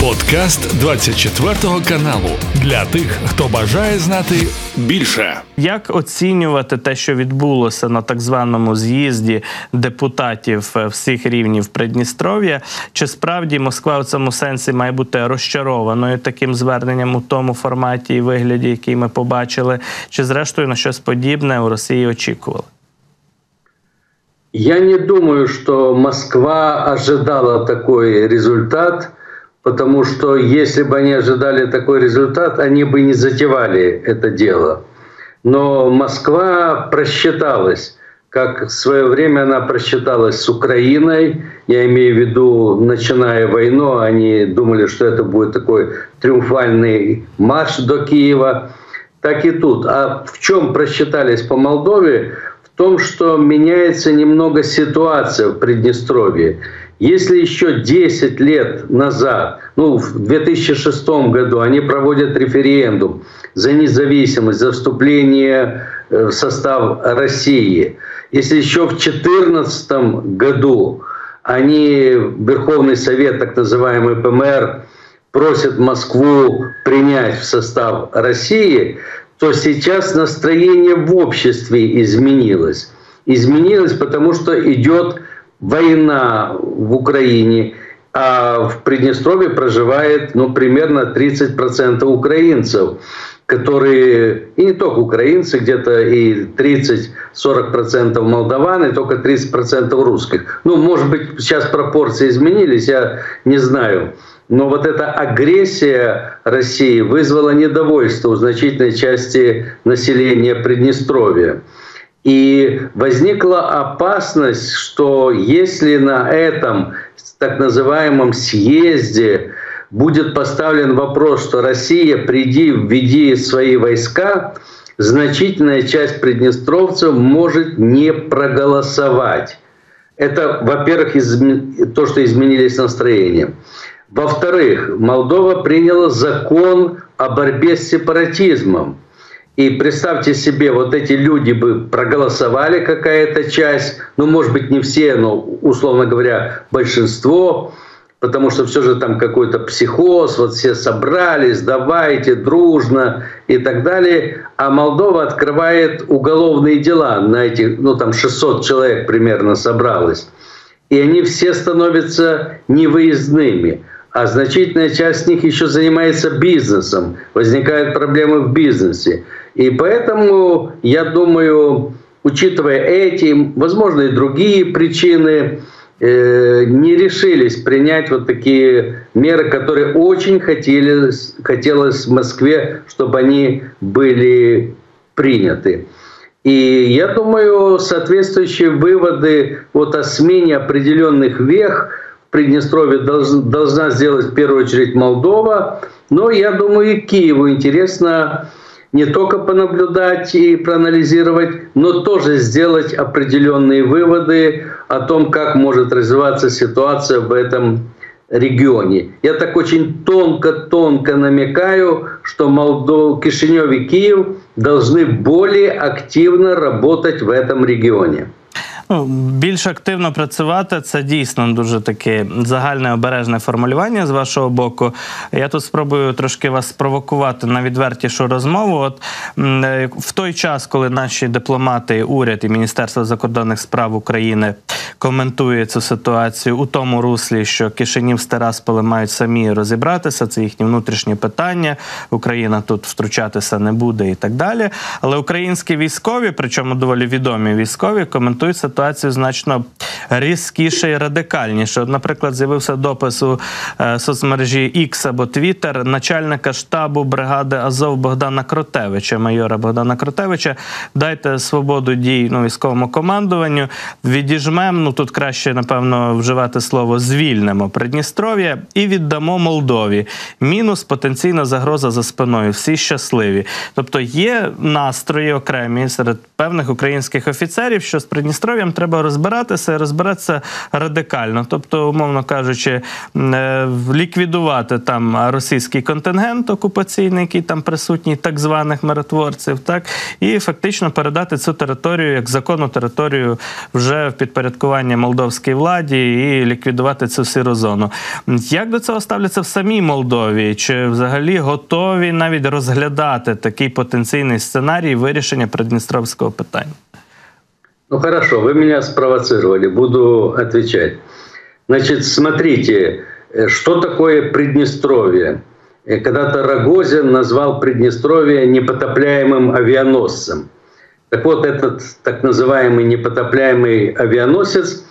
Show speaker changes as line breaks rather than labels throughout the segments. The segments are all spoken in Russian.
Подкаст 24-го каналу для тих, хто бажає знати більше.
Як оцінювати те, що відбулося на так званому з'їзді депутатів е, всіх рівнів Придністров'я? Чи справді Москва в цьому сенсі має бути розчарованою таким зверненням у тому форматі і вигляді, який ми побачили, чи зрештою на щось подібне у Росії очікували?
Я не думаю, что Москва ожидала такой результат, потому что если бы они ожидали такой результат, они бы не затевали это дело. Но Москва просчиталась, как в свое время она просчиталась с Украиной. Я имею в виду, начиная войну, они думали, что это будет такой триумфальный марш до Киева. Так и тут. А в чем просчитались по Молдове? том, что меняется немного ситуация в Приднестровье. Если еще 10 лет назад, ну, в 2006 году они проводят референдум за независимость, за вступление э, в состав России, если еще в 2014 году они, Верховный Совет, так называемый ПМР, просят Москву принять в состав России, то сейчас настроение в обществе изменилось. Изменилось, потому что идет война в Украине, а в Приднестровье проживает ну, примерно 30% украинцев, которые, и не только украинцы, где-то и 30-40% молдаван, и только 30% русских. Ну, может быть, сейчас пропорции изменились, я не знаю. Но вот эта агрессия России вызвала недовольство у значительной части населения Приднестровья. И возникла опасность, что если на этом так называемом съезде будет поставлен вопрос, что Россия, приди, введи свои войска, значительная часть приднестровцев может не проголосовать. Это, во-первых, то, что изменились настроения. Во-вторых, Молдова приняла закон о борьбе с сепаратизмом. И представьте себе, вот эти люди бы проголосовали какая-то часть, ну, может быть, не все, но, условно говоря, большинство, потому что все же там какой-то психоз, вот все собрались, давайте дружно и так далее. А Молдова открывает уголовные дела на этих, ну, там 600 человек примерно собралось. И они все становятся невыездными а значительная часть них еще занимается бизнесом, возникают проблемы в бизнесе. И поэтому, я думаю, учитывая эти, возможно, и другие причины, э, не решились принять вот такие меры, которые очень хотели, хотелось в Москве, чтобы они были приняты. И я думаю, соответствующие выводы вот о смене определенных вех – Приднестровье должна сделать в первую очередь Молдова. Но я думаю, и Киеву интересно не только понаблюдать и проанализировать, но тоже сделать определенные выводы о том, как может развиваться ситуация в этом регионе. Я так очень тонко-тонко намекаю, что Молдов, Кишинев и Киев должны более активно работать в этом регионе.
Ну, більш активно працювати це дійсно дуже таке загальне обережне формулювання з вашого боку. Я тут спробую трошки вас спровокувати на відвертішу розмову. От е, в той час, коли наші дипломати, уряд і Міністерство закордонних справ України коментує цю ситуацію у тому руслі, що Кишинів з Терасполем мають самі розібратися. Це їхні внутрішні питання. Україна тут втручатися не буде і так далі. Але українські військові, причому доволі відомі військові, коментують ситуацію значно різкіше і радикальніше. Наприклад, з'явився допис у е, соцмережі X або Twitter начальника штабу бригади Азов Богдана Кротевича, майора Богдана Кротевича. Дайте свободу дій ну, військовому командуванню. Відіжмем, ну тут краще, напевно, вживати слово звільнимо Придністров'я і віддамо Молдові. Мінус потенційна загроза за спиною. Всі щасливі. Тобто є настрої окремі серед певних українських офіцерів, що з Придністров'ям нам треба розбиратися і розбиратися радикально. Тобто, умовно кажучи, е, ліквідувати там російський контингент окупаційний, який там присутній, так званих миротворців, так і фактично передати цю територію як законну територію вже в підпорядкуванні молдовській владі і ліквідувати цю сіру зону. Як до цього ставляться в самій Молдові? Чи взагалі готові навіть розглядати такий потенційний сценарій вирішення придністровського питання?
Ну хорошо, вы меня спровоцировали, буду отвечать. Значит, смотрите, э, что такое Приднестровье? Э, когда-то Рогозин назвал Приднестровье непотопляемым авианосцем. Так вот, этот так называемый непотопляемый авианосец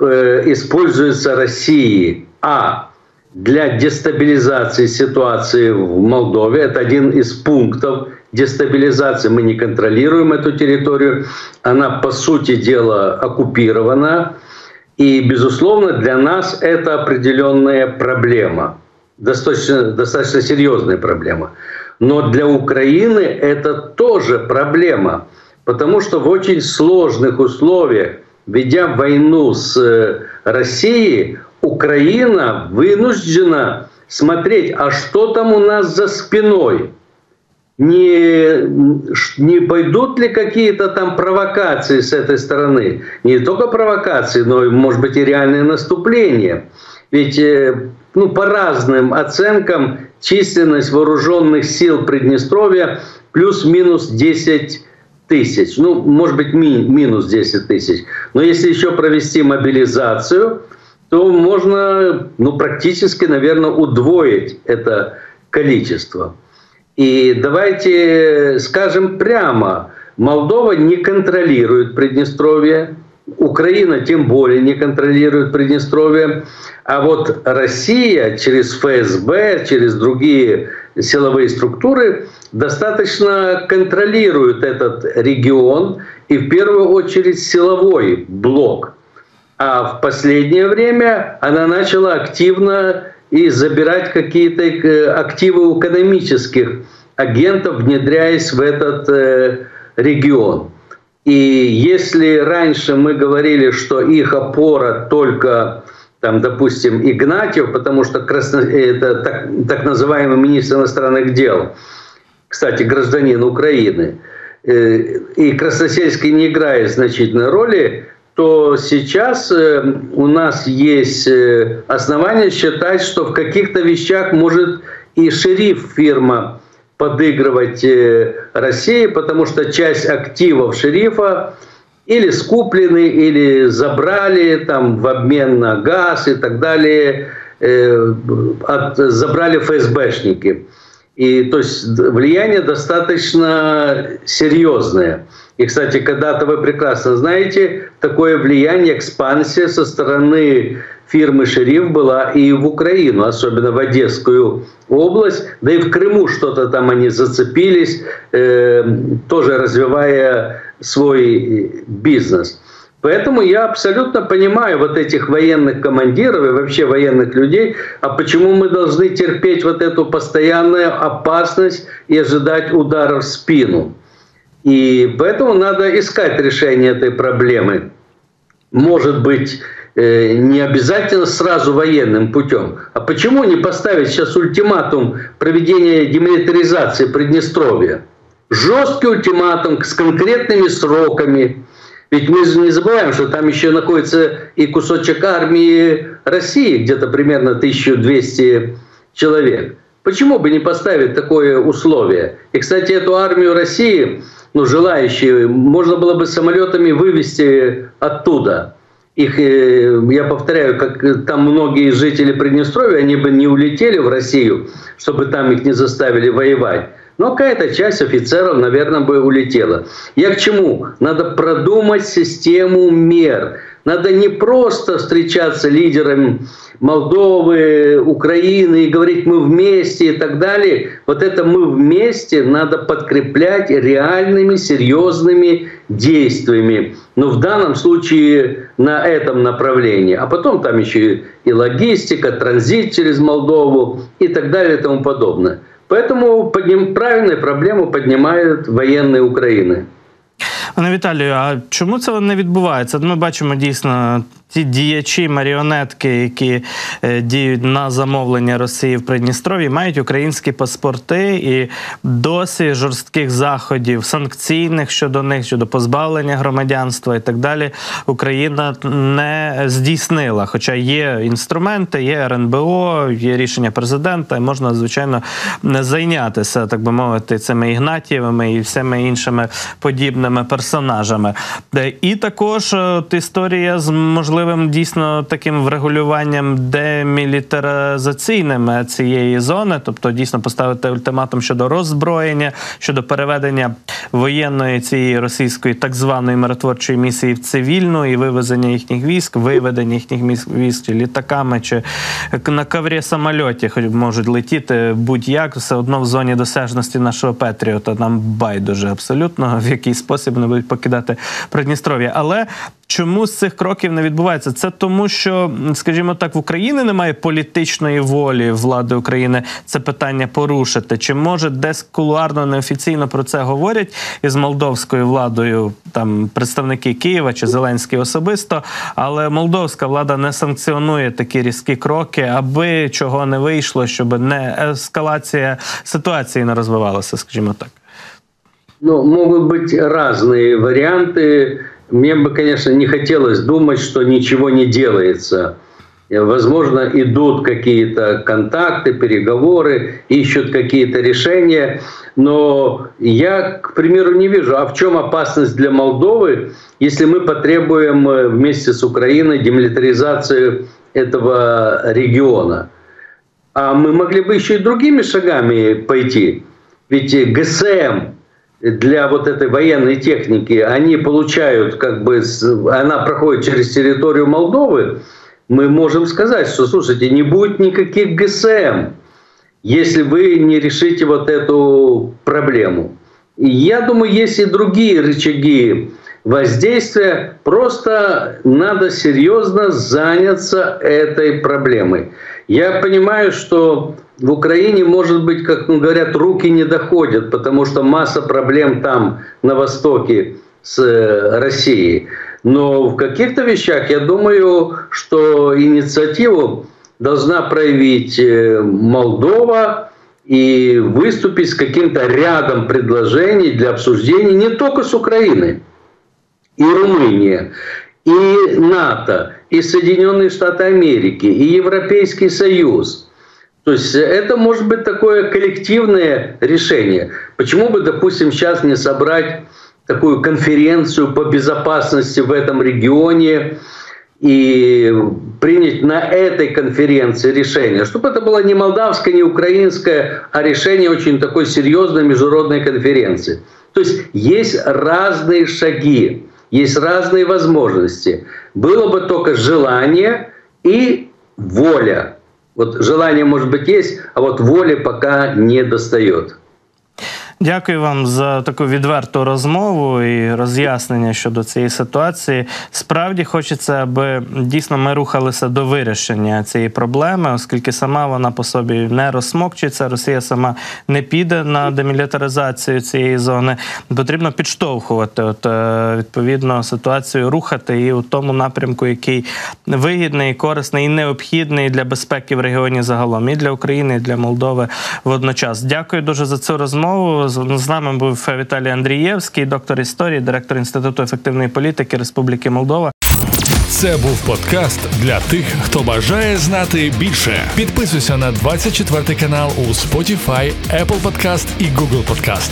э, используется Россией, а для дестабилизации ситуации в Молдове, это один из пунктов дестабилизации, мы не контролируем эту территорию, она по сути дела оккупирована, и, безусловно, для нас это определенная проблема, достаточно, достаточно серьезная проблема. Но для Украины это тоже проблема, потому что в очень сложных условиях, ведя войну с э, Россией, Украина вынуждена смотреть, а что там у нас за спиной – не, не пойдут ли какие-то там провокации с этой стороны? Не только провокации, но, может быть, и реальные наступления. Ведь э, ну, по разным оценкам численность вооруженных сил Приднестровья плюс-минус 10 тысяч. Ну, может быть, ми, минус 10 тысяч. Но если еще провести мобилизацию, то можно ну, практически, наверное, удвоить это количество. И давайте скажем прямо, Молдова не контролирует Приднестровье, Украина тем более не контролирует Приднестровье, а вот Россия через ФСБ, через другие силовые структуры достаточно контролирует этот регион и в первую очередь силовой блок. А в последнее время она начала активно и забирать какие-то э, активы экономических агентов, внедряясь в этот э, регион. И если раньше мы говорили, что их опора только там, допустим, Игнатьев, потому что красно... это так, так называемый министр иностранных дел, кстати, гражданин Украины, э, и Красносельский не играет значительной роли, то сейчас э, у нас есть э, основания считать, что в каких-то вещах может и шериф фирма подыгрывать э, России, потому что часть активов шерифа или скуплены, или забрали там в обмен на газ и так далее, от, забрали ФСБшники. И то есть влияние достаточно серьезное. И, кстати, когда-то вы прекрасно знаете, такое влияние, экспансия со стороны фирмы «Шериф» была и в Украину, особенно в Одесскую область, да и в Крыму что-то там они зацепились, э, тоже развивая свой бизнес. Поэтому я абсолютно понимаю вот этих военных командиров и вообще военных людей, а почему мы должны терпеть вот эту постоянную опасность и ожидать удара в спину. И поэтому надо искать решение этой проблемы. Может быть, э, не обязательно сразу военным путем. А почему не поставить сейчас ультиматум проведения демилитаризации Приднестровья? Жесткий ультиматум с конкретными сроками. Ведь мы не забываем, что там еще находится и кусочек армии России, где-то примерно 1200 человек. Почему бы не поставить такое условие? И, кстати, эту армию России ну, желающие, можно было бы самолетами вывести оттуда. Их, э, я повторяю, как там многие жители Приднестровья, они бы не улетели в Россию, чтобы там их не заставили воевать. Но какая-то часть офицеров, наверное, бы улетела. Я к чему? Надо продумать систему мер. Надо не просто встречаться лидерами Молдовы, Украины и говорить мы вместе и так далее. Вот это мы вместе надо подкреплять реальными, серьезными действиями. Но в данном случае на этом направлении. А потом там еще и логистика, транзит через Молдову и так далее и тому подобное. Поэтому подним, правильную проблему поднимают военные Украины.
Пане Віталію, а чому це не відбувається? Ми бачимо дійсно ті діячі, маріонетки, які е, діють на замовлення Росії в Придністров'ї, мають українські паспорти і досі жорстких заходів, санкційних щодо них, щодо позбавлення громадянства і так далі. Україна не здійснила. Хоча є інструменти, є РНБО, є рішення президента, і можна звичайно не зайнятися, так би мовити, цими Ігнатієвими і всіми іншими подібними персонажами. І також е, от історія з можливим дійсно таким врегулюванням демілітаризаційним цієї зони, тобто дійсно поставити ультиматум щодо роззброєння, щодо переведення воєнної цієї російської так званої миротворчої місії в цивільну і вивезення їхніх військ, виведення їхніх військ чи літаками, чи на каврі самольоті, хоч можуть летіти будь-як, все одно в зоні досяжності нашого Петріота. Нам байдуже абсолютно в який спосіб не будуть покидати Придністров'я. Але Чому з цих кроків не відбувається? Це тому, що, скажімо так, в Україні немає політичної волі влади України це питання порушити. Чи може десь кулуарно неофіційно про це говорять із молдовською владою, там представники Києва чи Зеленський особисто, але молдовська влада не санкціонує такі різкі кроки, аби чого не вийшло, щоб не ескалація ситуації не розвивалася, скажімо так.
Ну, можуть бути різні варіанти. Мне бы, конечно, не хотелось думать, что ничего не делается. Возможно, идут какие-то контакты, переговоры, ищут какие-то решения. Но я, к примеру, не вижу, а в чем опасность для Молдовы, если мы потребуем э, вместе с Украиной демилитаризацию этого региона. А мы могли бы еще и другими шагами пойти. Ведь ГСМ для вот этой военной техники, они получают, как бы, она проходит через территорию Молдовы, мы можем сказать, что, слушайте, не будет никаких ГСМ, если вы не решите вот эту проблему. И я думаю, есть и другие рычаги воздействия, просто надо серьезно заняться этой проблемой. Я понимаю, что в Украине, может быть, как говорят, руки не доходят, потому что масса проблем там, на Востоке, с э, Россией. Но в каких-то вещах, я думаю, что инициативу должна проявить э, Молдова и выступить с каким-то рядом предложений для обсуждений не только с Украиной, и Румыния, и НАТО, и Соединенные Штаты Америки, и Европейский Союз – то есть это может быть такое коллективное решение. Почему бы, допустим, сейчас не собрать такую конференцию по безопасности в этом регионе и принять на этой конференции решение, чтобы это было не молдавское, не украинское, а решение очень такой серьезной международной конференции. То есть есть разные шаги, есть разные возможности. Было бы только желание и воля. Вот желание, может быть, есть, а вот воли пока не достает.
Дякую вам за таку відверту розмову і роз'яснення щодо цієї ситуації. Справді хочеться, аби дійсно ми рухалися до вирішення цієї проблеми, оскільки сама вона по собі не розсмокчується. Росія сама не піде на демілітаризацію цієї зони. Потрібно підштовхувати от е, відповідно ситуацію, рухати її у тому напрямку, який вигідний, корисний і необхідний для безпеки в регіоні загалом і для України, і для Молдови водночас. Дякую дуже за цю розмову. З нами був Віталій Андрієвський, доктор історії, директор інституту ефективної політики Республіки Молдова.
Це був подкаст для тих, хто бажає знати більше. Підписуйся на 24 канал у Spotify, Apple Podcast і Google Podcast.